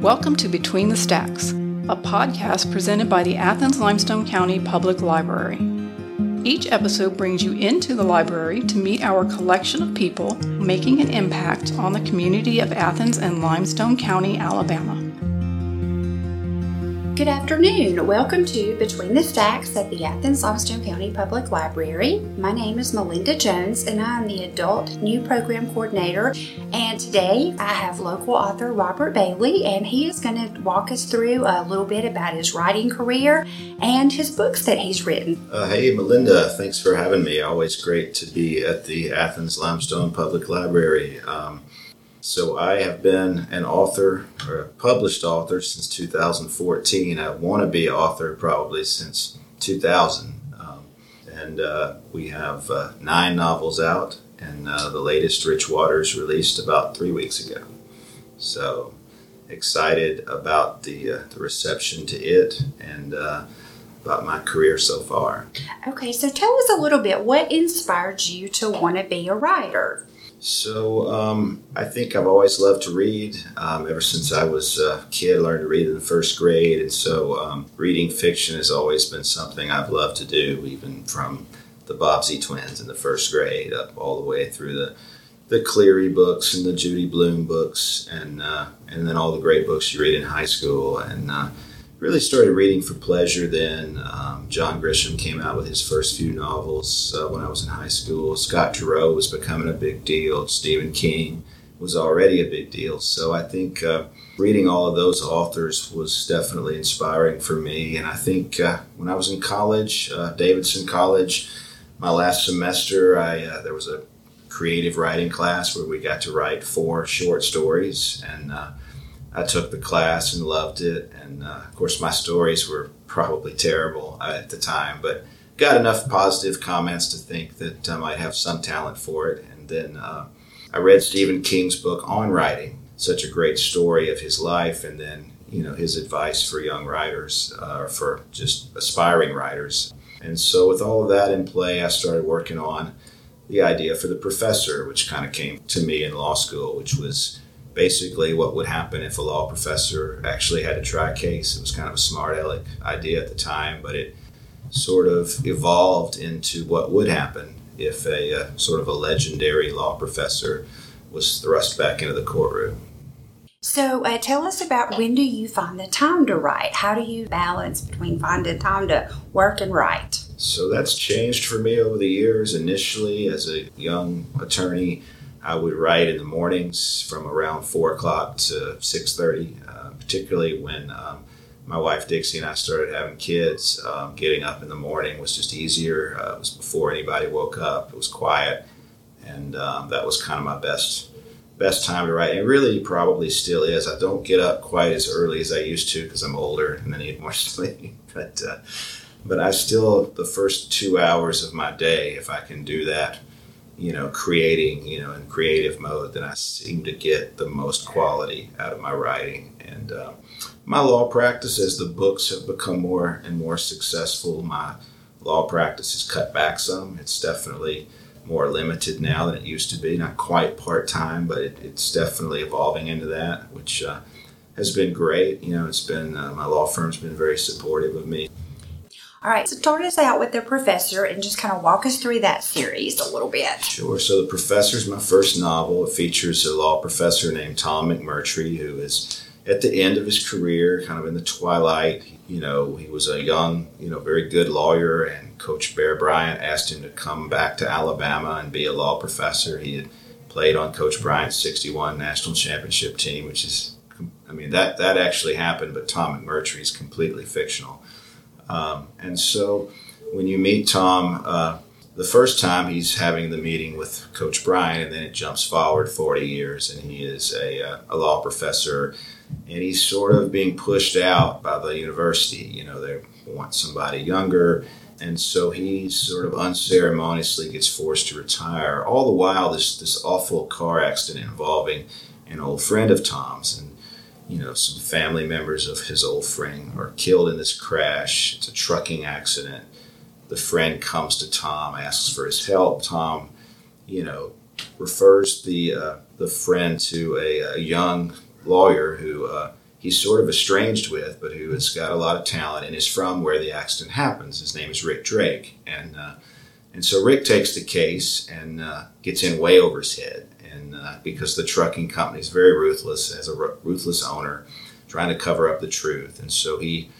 Welcome to Between the Stacks, a podcast presented by the Athens Limestone County Public Library. Each episode brings you into the library to meet our collection of people making an impact on the community of Athens and Limestone County, Alabama. Good afternoon. Welcome to Between the Stacks at the Athens Limestone County Public Library. My name is Melinda Jones and I'm the Adult New Program Coordinator. And today I have local author Robert Bailey, and he is going to walk us through a little bit about his writing career and his books that he's written. Uh, hey, Melinda, thanks for having me. Always great to be at the Athens Limestone Public Library. Um, so I have been an author or a published author since 2014. I want to be an author probably since 2000. Um, and uh, we have uh, nine novels out, and uh, the latest, Rich Waters, released about three weeks ago. So excited about the, uh, the reception to it and uh, about my career so far. Okay, so tell us a little bit what inspired you to want to be a writer? So um, I think I've always loved to read. Um, ever since I was a kid, I learned to read in the first grade, and so um, reading fiction has always been something I've loved to do, even from the Bobbsey twins in the first grade up all the way through the the Cleary books and the Judy Blume books, and uh, and then all the great books you read in high school, and uh, really started reading for pleasure then. Um, John Grisham came out with his first few novels uh, when I was in high school. Scott Turow was becoming a big deal. Stephen King was already a big deal. So I think uh, reading all of those authors was definitely inspiring for me. And I think uh, when I was in college, uh, Davidson College, my last semester, I uh, there was a creative writing class where we got to write four short stories and uh, I took the class and loved it. And uh, of course, my stories were probably terrible at the time, but got enough positive comments to think that I might have some talent for it. And then uh, I read Stephen King's book on writing, such a great story of his life, and then you know his advice for young writers uh, or for just aspiring writers. And so, with all of that in play, I started working on the idea for the professor, which kind of came to me in law school, which was basically what would happen if a law professor actually had to try a case. It was kind of a smart aleck idea at the time, but it sort of evolved into what would happen if a, a sort of a legendary law professor was thrust back into the courtroom. So, uh, tell us about when do you find the time to write? How do you balance between finding time to work and write? So, that's changed for me over the years. Initially, as a young attorney, I would write in the mornings from around four o'clock to six thirty, uh, particularly when um, my wife Dixie and I started having kids. Um, getting up in the morning was just easier. Uh, it was before anybody woke up. It was quiet, and um, that was kind of my best best time to write. And really, probably still is. I don't get up quite as early as I used to because I'm older and I need more sleep. but uh, but I still the first two hours of my day, if I can do that you know, creating, you know, in creative mode, then I seem to get the most quality out of my writing. And uh, my law practice, as the books have become more and more successful, my law practice has cut back some. It's definitely more limited now than it used to be. Not quite part time, but it, it's definitely evolving into that, which uh, has been great. You know, it's been uh, my law firm's been very supportive of me. All right, so start us out with the professor and just kind of walk us through that series a little bit. Sure. So, The Professor is my first novel. It features a law professor named Tom McMurtrie, who is at the end of his career, kind of in the twilight. You know, he was a young, you know, very good lawyer, and Coach Bear Bryant asked him to come back to Alabama and be a law professor. He had played on Coach Bryant's 61 national championship team, which is, I mean, that, that actually happened, but Tom McMurtrie is completely fictional. Um, and so when you meet Tom, uh, the first time he's having the meeting with Coach Bryant, and then it jumps forward 40 years, and he is a, uh, a law professor, and he's sort of being pushed out by the university. You know, they want somebody younger, and so he sort of unceremoniously gets forced to retire. All the while, this this awful car accident involving an old friend of Tom's, and you know, some family members of his old friend are killed in this crash. It's a trucking accident. The friend comes to Tom, asks for his help. Tom, you know, refers the uh, the friend to a, a young lawyer who uh, he's sort of estranged with, but who has got a lot of talent and is from where the accident happens. His name is Rick Drake, and uh, and so Rick takes the case and uh, gets in way over his head, and uh, because the trucking company is very ruthless, as a ruthless owner, trying to cover up the truth, and so he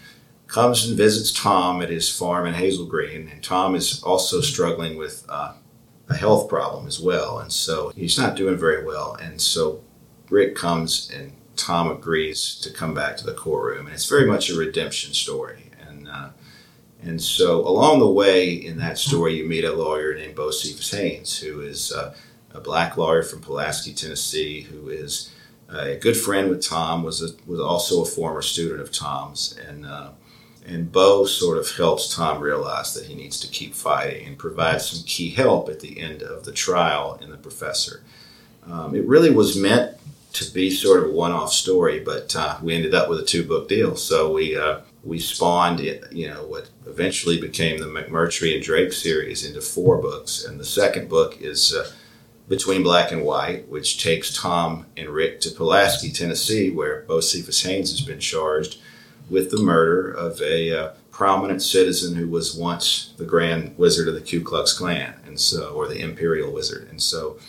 comes and visits Tom at his farm in Hazel Green, and Tom is also struggling with uh, a health problem as well, and so he's not doing very well, and so Rick comes and Tom agrees to come back to the courtroom, and it's very much a redemption story, and uh, and so along the way in that story, you meet a lawyer named Bocephus Haynes, who is uh, a black lawyer from Pulaski, Tennessee, who is uh, a good friend with Tom, was a, was also a former student of Tom's, and uh, and Bo sort of helps Tom realize that he needs to keep fighting and provides some key help at the end of the trial in the professor. Um, it really was meant to be sort of a one-off story, but uh, we ended up with a two-book deal. So we uh, we spawned you know, what eventually became the McMurtrie and Drake series into four books, and the second book is uh, Between Black and White, which takes Tom and Rick to Pulaski, Tennessee, where Bocephus Haynes has been charged with the murder of a uh, prominent citizen who was once the Grand Wizard of the Ku Klux Klan, and so, or the Imperial Wizard, and so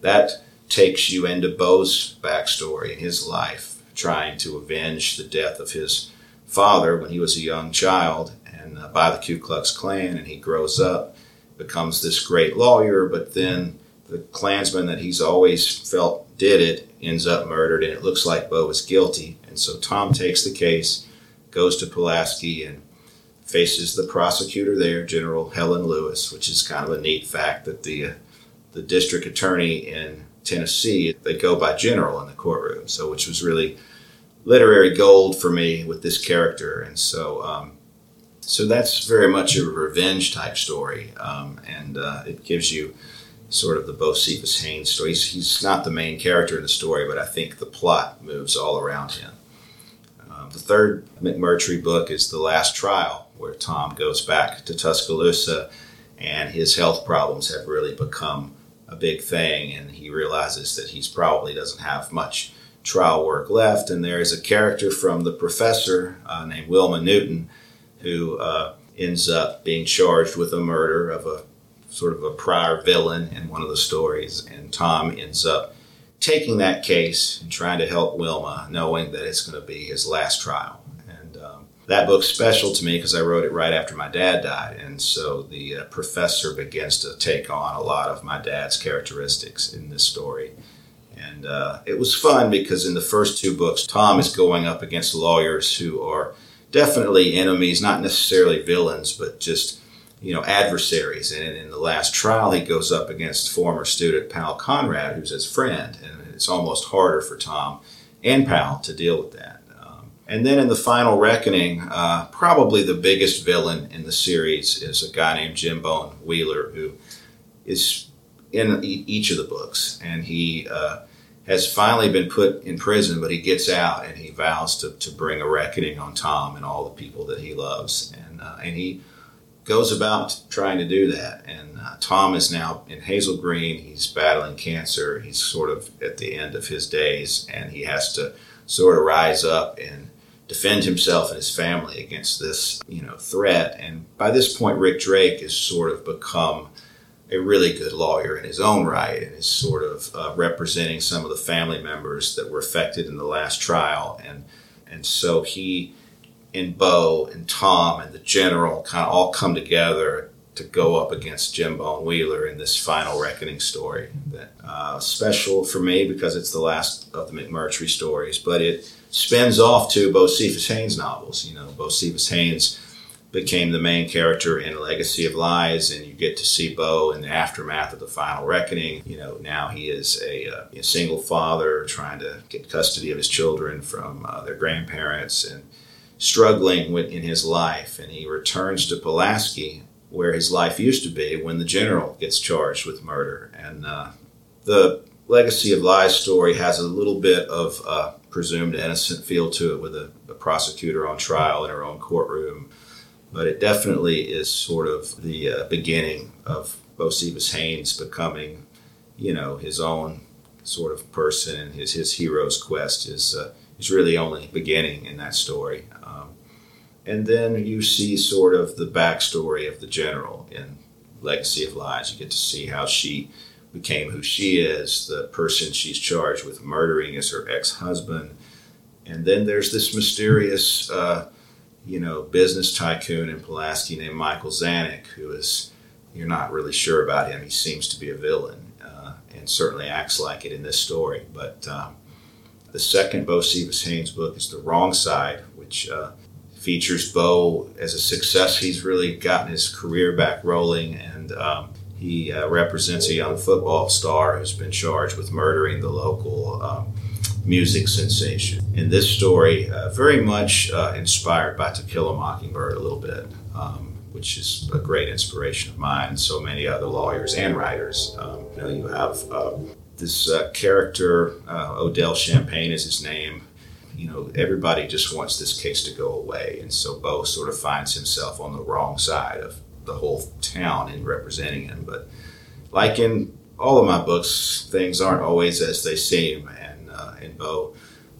that takes you into Bo's backstory and his life, trying to avenge the death of his father when he was a young child and uh, by the Ku Klux Klan, and he grows up, becomes this great lawyer, but then the Klansman that he's always felt did it ends up murdered, and it looks like Bo is guilty. And so Tom takes the case, goes to Pulaski, and faces the prosecutor there, General Helen Lewis, which is kind of a neat fact that the uh, the district attorney in Tennessee they go by general in the courtroom, so which was really literary gold for me with this character, and so um, so that's very much a revenge type story, um, and uh, it gives you sort of the Bocephus Haynes story. He's, he's, not the main character in the story, but I think the plot moves all around him. Um, the third McMurtrie book is The Last Trial, where Tom goes back to Tuscaloosa, and his health problems have really become a big thing, and he realizes that he's probably doesn't have much trial work left. And there is a character from the professor uh, named Wilma Newton who uh, ends up being charged with a murder of a sort of a prior villain in one of the stories. And Tom ends up taking that case and trying to help Wilma, knowing that it's going to be his last trial. And um, that book's special to me because I wrote it right after my dad died. And so the uh, professor begins to take on a lot of my dad's characteristics in this story. And uh, it was fun because in the first two books, Tom is going up against lawyers who are definitely enemies, not necessarily villains, but just you know adversaries. And in the last trial, he goes up against former student Pal Conrad, who's his friend, and it's almost harder for Tom and Pal to deal with that. Um, and then in the final reckoning, uh, probably the biggest villain in the series is a guy named Jim Bone Wheeler, who is in each of the books, and he uh, has finally been put in prison, but he gets out and he vows to, to bring a reckoning on Tom and all the people that he loves, and uh, and he goes about trying to do that. And uh, Tom is now in Hazel Green. He's battling cancer. He's sort of at the end of his days, and he has to sort of rise up and defend himself and his family against this, you know, threat. And by this point, Rick Drake has sort of become a really good lawyer in his own right and is sort of uh, representing some of the family members that were affected in the last trial. And and so he and Bo and Tom and the general kind of all come together to go up against Jim and Wheeler in this final reckoning story. That uh, special for me because it's the last of the McMurtrie stories, but it spins off to Bocephus Haynes novels. You know, Bocephus Haynes became the main character in Legacy of Lies, and you get to see Bo in the aftermath of the final reckoning. You know, now he is a, uh, a single father trying to get custody of his children from uh, their grandparents and struggling with, in his life, and he returns to Pulaski, where his life used to be, when the general gets charged with murder. And uh, the Legacy of Lies story has a little bit of a presumed innocent feel to it, with a, a prosecutor on trial in her own courtroom. But it definitely is sort of the uh, beginning of Bocephus Haynes becoming, you know, his own sort of person, and his his hero's quest is uh, is really only beginning in that story. And then you see sort of the backstory of the general in Legacy of Lies. You get to see how she became who she is. The person she's charged with murdering is her ex husband. And then there's this mysterious, uh, you know, business tycoon in Pulaski named Michael Zanuck, who is, you're not really sure about him. He seems to be a villain uh, and certainly acts like it in this story. But um, the second Bocephus Haynes book is The Wrong Side, which uh, features Bo as a success. He's really gotten his career back rolling and um, he uh, represents a young football star who's been charged with murdering the local um, music sensation. In this story, uh, very much uh, inspired by To Kill a Mockingbird a little bit, um, which is a great inspiration of mine and so many other lawyers and writers. Um, you know, you have uh, this uh, character, uh, Odell Champagne is his name. You know, everybody just wants this case to go away, and so Bo sort of finds himself on the wrong side of the whole town in representing him. But like in all of my books, things aren't always as they seem, and uh, and Bo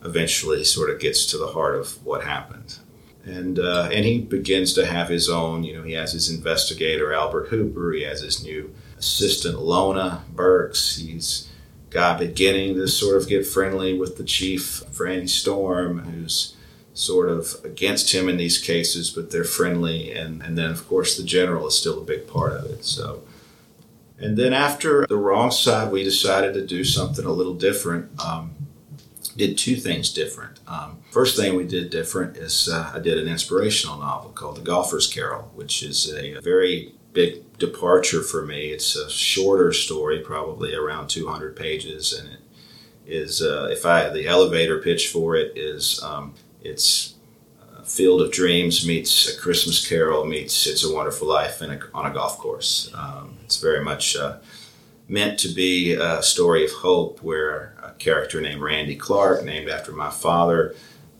eventually sort of gets to the heart of what happened. And uh, and he begins to have his own. You know, he has his investigator Albert Hooper. He has his new assistant Lona Burks. He's got beginning to sort of get friendly with the chief Franny Storm, who's sort of against him in these cases, but they're friendly. And, and then, of course, the general is still a big part of it. So, and then after the wrong side, we decided to do something a little different. Um, did two things different. Um, first thing we did different is uh, I did an inspirational novel called The Golfer's Carol, which is a very big departure for me. It's a shorter story, probably around 200 pages, and it is uh, if I the elevator pitch for it is um, it's Field of Dreams meets A Christmas Carol meets It's a Wonderful Life a, on a golf course. Um, it's very much uh, meant to be a story of hope where a character named Randy Clark, named after my father,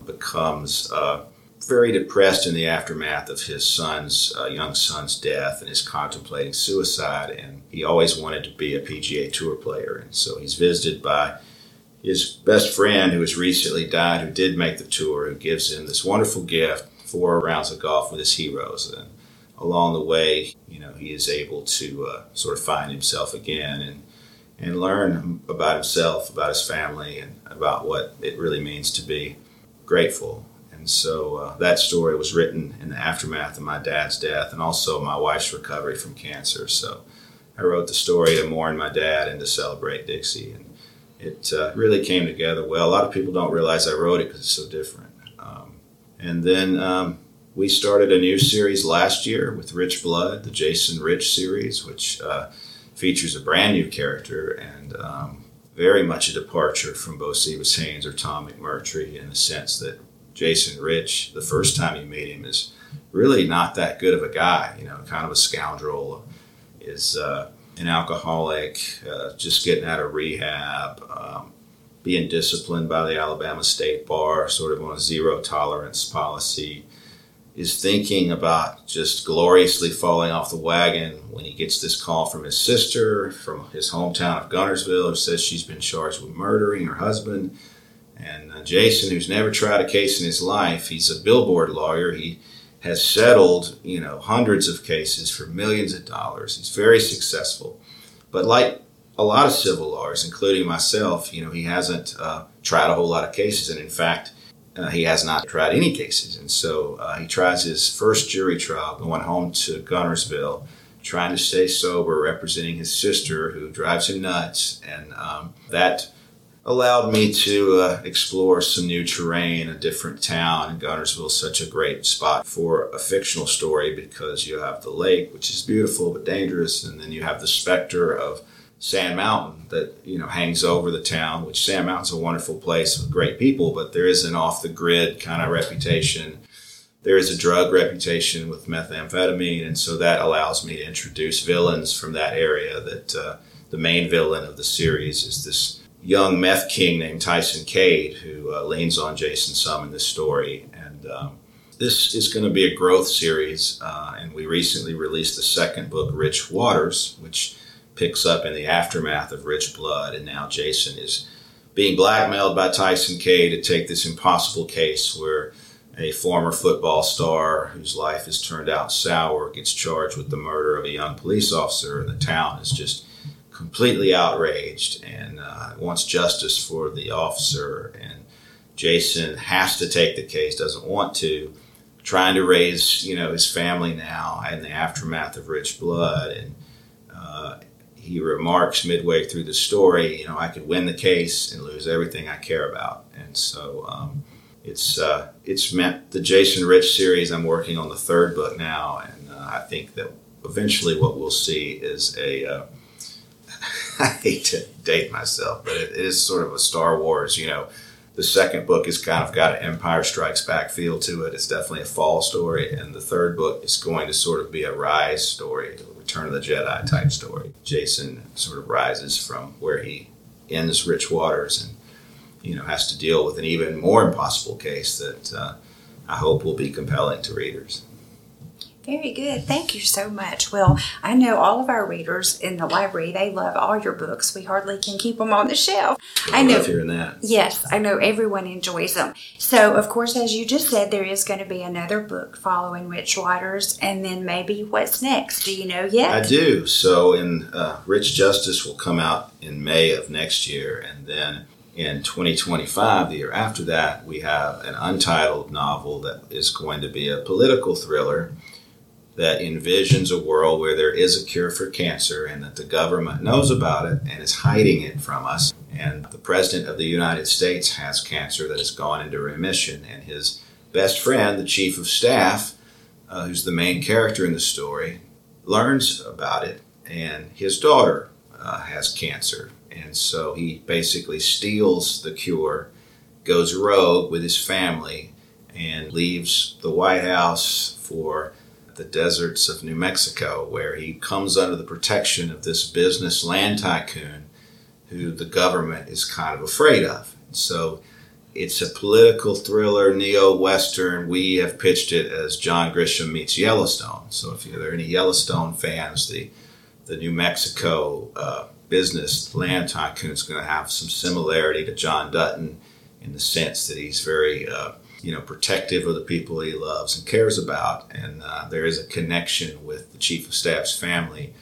becomes uh, very depressed in the aftermath of his son's uh, young son's death and is contemplating suicide. And he always wanted to be a PGA Tour player, and so he's visited by his best friend who has recently died, who did make the tour, who gives him this wonderful gift, four rounds of golf with his heroes. And along the way, you know, he is able to uh, sort of find himself again and and learn about himself, about his family, and about what it really means to be grateful. And so uh, that story was written in the aftermath of my dad's death and also my wife's recovery from cancer. So I wrote the story to mourn my dad and to celebrate Dixie. And it uh, really came together well. A lot of people don't realize I wrote it because it's so different. Um, and then um, we started a new series last year with Rich Blood, the Jason Rich series, which uh, features a brand new character and um, very much a departure from Bocephus Haynes or Tom McMurtrie in the sense that Jason Rich, the first time you meet him, is really not that good of a guy. You know, kind of a scoundrel. Is uh, an alcoholic, uh, just getting out of rehab, um, being disciplined by the Alabama State Bar, sort of on a zero tolerance policy, is thinking about just gloriously falling off the wagon when he gets this call from his sister from his hometown of Guntersville who says she's been charged with murdering her husband. And uh, Jason, who's never tried a case in his life, he's a billboard lawyer. He has settled, you know, hundreds of cases for millions of dollars. He's very successful. But like a lot of civil lawyers, including myself, you know, he hasn't uh, tried a whole lot of cases. And in fact, uh, he has not tried any cases. And so uh, he tries his first jury trial going home to Guntersville, trying to stay sober, representing his sister who drives him nuts. And um, that allowed me to uh, explore some new terrain, a different town. And Guntersville is such a great spot for a fictional story because you have the lake, which is beautiful but dangerous, and then you have the specter of Sand Mountain that you know hangs over the town. Which Sand Mountain's a wonderful place with great people, but there is an off the grid kind of reputation. There is a drug reputation with methamphetamine, and so that allows me to introduce villains from that area. That uh, the main villain of the series is this young meth king named Tyson Cade, who uh, leans on Jason some in this story. And um, this is going to be a growth series. Uh, and we recently released the second book, Rich Waters, which picks up in the aftermath of Rich Blood. And now Jason is being blackmailed by Tyson Cade to take this impossible case where a former football star whose life has turned out sour gets charged with the murder of a young police officer, and the town is just completely outraged and uh, wants justice for the officer. And Jason has to take the case, doesn't want to, trying to raise you know his family now in the aftermath of Rich Blood, and uh, he remarks midway through the story, you know, I could win the case and lose everything I care about, and so. Um, it's uh, it's meant the Jason Rich series. I'm working on the third book now, and uh, I think that eventually what we'll see is a. I hate to date myself, but it, it is sort of a Star Wars. You know, the second book has kind of got an Empire Strikes Back feel to it. It's definitely a fall story, and the third book is going to sort of be a rise story, a Return of the Jedi type story. Jason sort of rises from where he ends Rich Waters and you know has to deal with an even more impossible case that uh, I hope will be compelling to readers. Very good. Thank you so much. Well, I know all of our readers in the library, they love all your books. We hardly can keep them on the shelf. I, I know hearing that. Yes, I know everyone enjoys them. So, of course, as you just said, there is going to be another book following Rich Waters, and then maybe what's next? Do you know yet? I do. So, in uh, Rich Justice will come out in May of next year, and then in 2025, the year after that, we have an untitled novel that is going to be a political thriller that envisions a world where there is a cure for cancer and that the government knows about it and is hiding it from us. And the President of the United States has cancer that has gone into remission, and his best friend, the Chief of Staff, uh, who's the main character in the story, learns about it, and his daughter uh, has cancer. And so he basically steals the cure, goes rogue with his family, and leaves the White House for the deserts of New Mexico, where he comes under the protection of this business land tycoon who the government is kind of afraid of. So it's a political thriller, neo Western. We have pitched it as John Grisham meets Yellowstone. So if there are any Yellowstone fans, the the New Mexico uh, business land tycoon is going to have some similarity to John Dutton in the sense that he's very, uh, you know, protective of the people he loves and cares about, and uh, there is a connection with the chief of staff's family,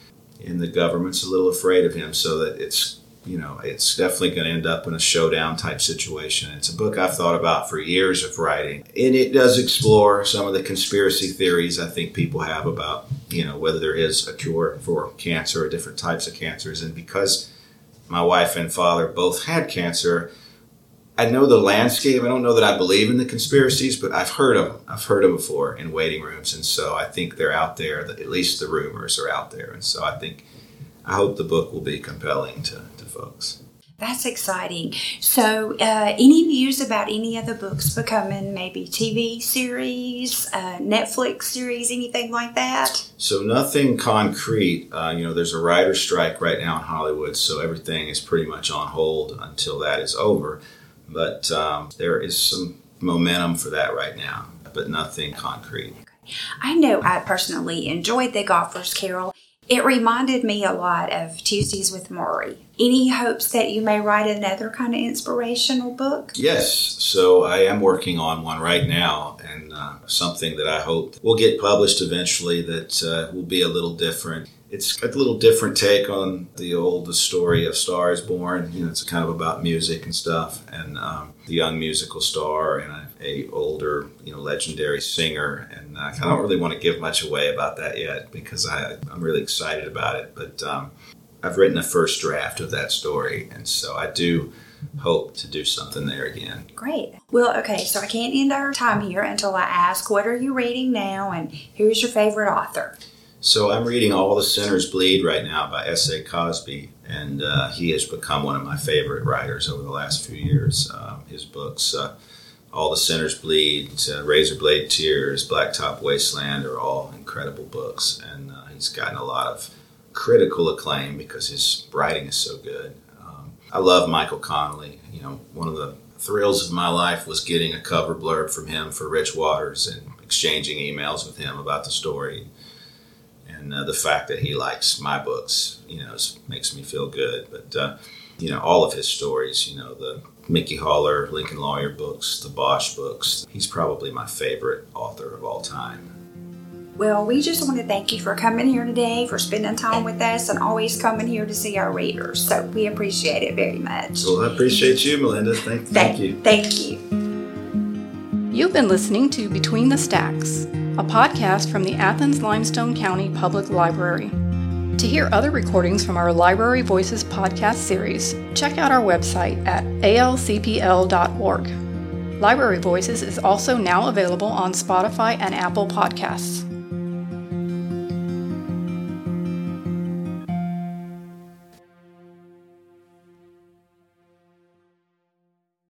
and the government's a little afraid of him, so that it's you know, it's definitely going to end up in a showdown type situation. It's a book I've thought about for years of writing, and it does explore some of the conspiracy theories I think people have about, you know, whether there is a cure for cancer or different types of cancers. And because my wife and father both had cancer, I know the landscape. I don't know that I believe in the conspiracies, but I've heard of them. I've heard them before in waiting rooms, and so I think they're out there. At least the rumors are out there, and so I think I hope the book will be compelling to, to folks. That's exciting. So, uh, any views about any other the books becoming maybe TV series, uh, Netflix series, anything like that? So, nothing concrete. Uh, you know, there's a writer's strike right now in Hollywood, so everything is pretty much on hold until that is over. But um, there is some momentum for that right now, but nothing concrete. I know I personally enjoyed The Golfer's Carol. It reminded me a lot of Tuesdays with Morrie. Any hopes that you may write another kind of inspirational book? Yes. So I am working on one right now, and uh, something that I hope will get published eventually that uh, will be a little different it's a little different take on the old story of Stars Born. You know, it's kind of about music and stuff, and um, the young musical star and a, a, older, you know, legendary singer. And I don't really want to give much away about that yet because I, I'm really excited about it. But um, I've written a first draft of that story, and so I do hope to do something there again. Great. Well, okay, so I can't end our time here until I ask, what are you reading now, and who's your favorite author? So I'm reading All the Sinners Bleed right now by S.A. Cosby, and uh, he has become one of my favorite writers over the last few years. Um, his books, uh, All the Sinners Bleed, uh, Razorblade Tears, Blacktop Wasteland, are all incredible books, and uh, he's gotten a lot of critical acclaim because his writing is so good. Um, I love Michael Connelly. You know, one of the thrills of my life was getting a cover blurb from him for Rich Waters and exchanging emails with him about the story and uh, the fact that he likes my books, you know, makes me feel good. But uh, you know, all of his stories, you know, the Mickey Haller, Lincoln Lawyer books, the Bosch books. He's probably my favorite author of all time. Well, we just want to thank you for coming here today, for spending time with us, and always coming here to see our readers. So we appreciate it very much. Well, I appreciate you, Melinda. Thank, thank you. Thank you. You've been listening to Between the Stacks, a podcast from the Athens Limestone County Public Library. To hear other recordings from our Library Voices podcast series, check out our website at alcpl.org. Library Voices is also now available on Spotify and Apple Podcasts.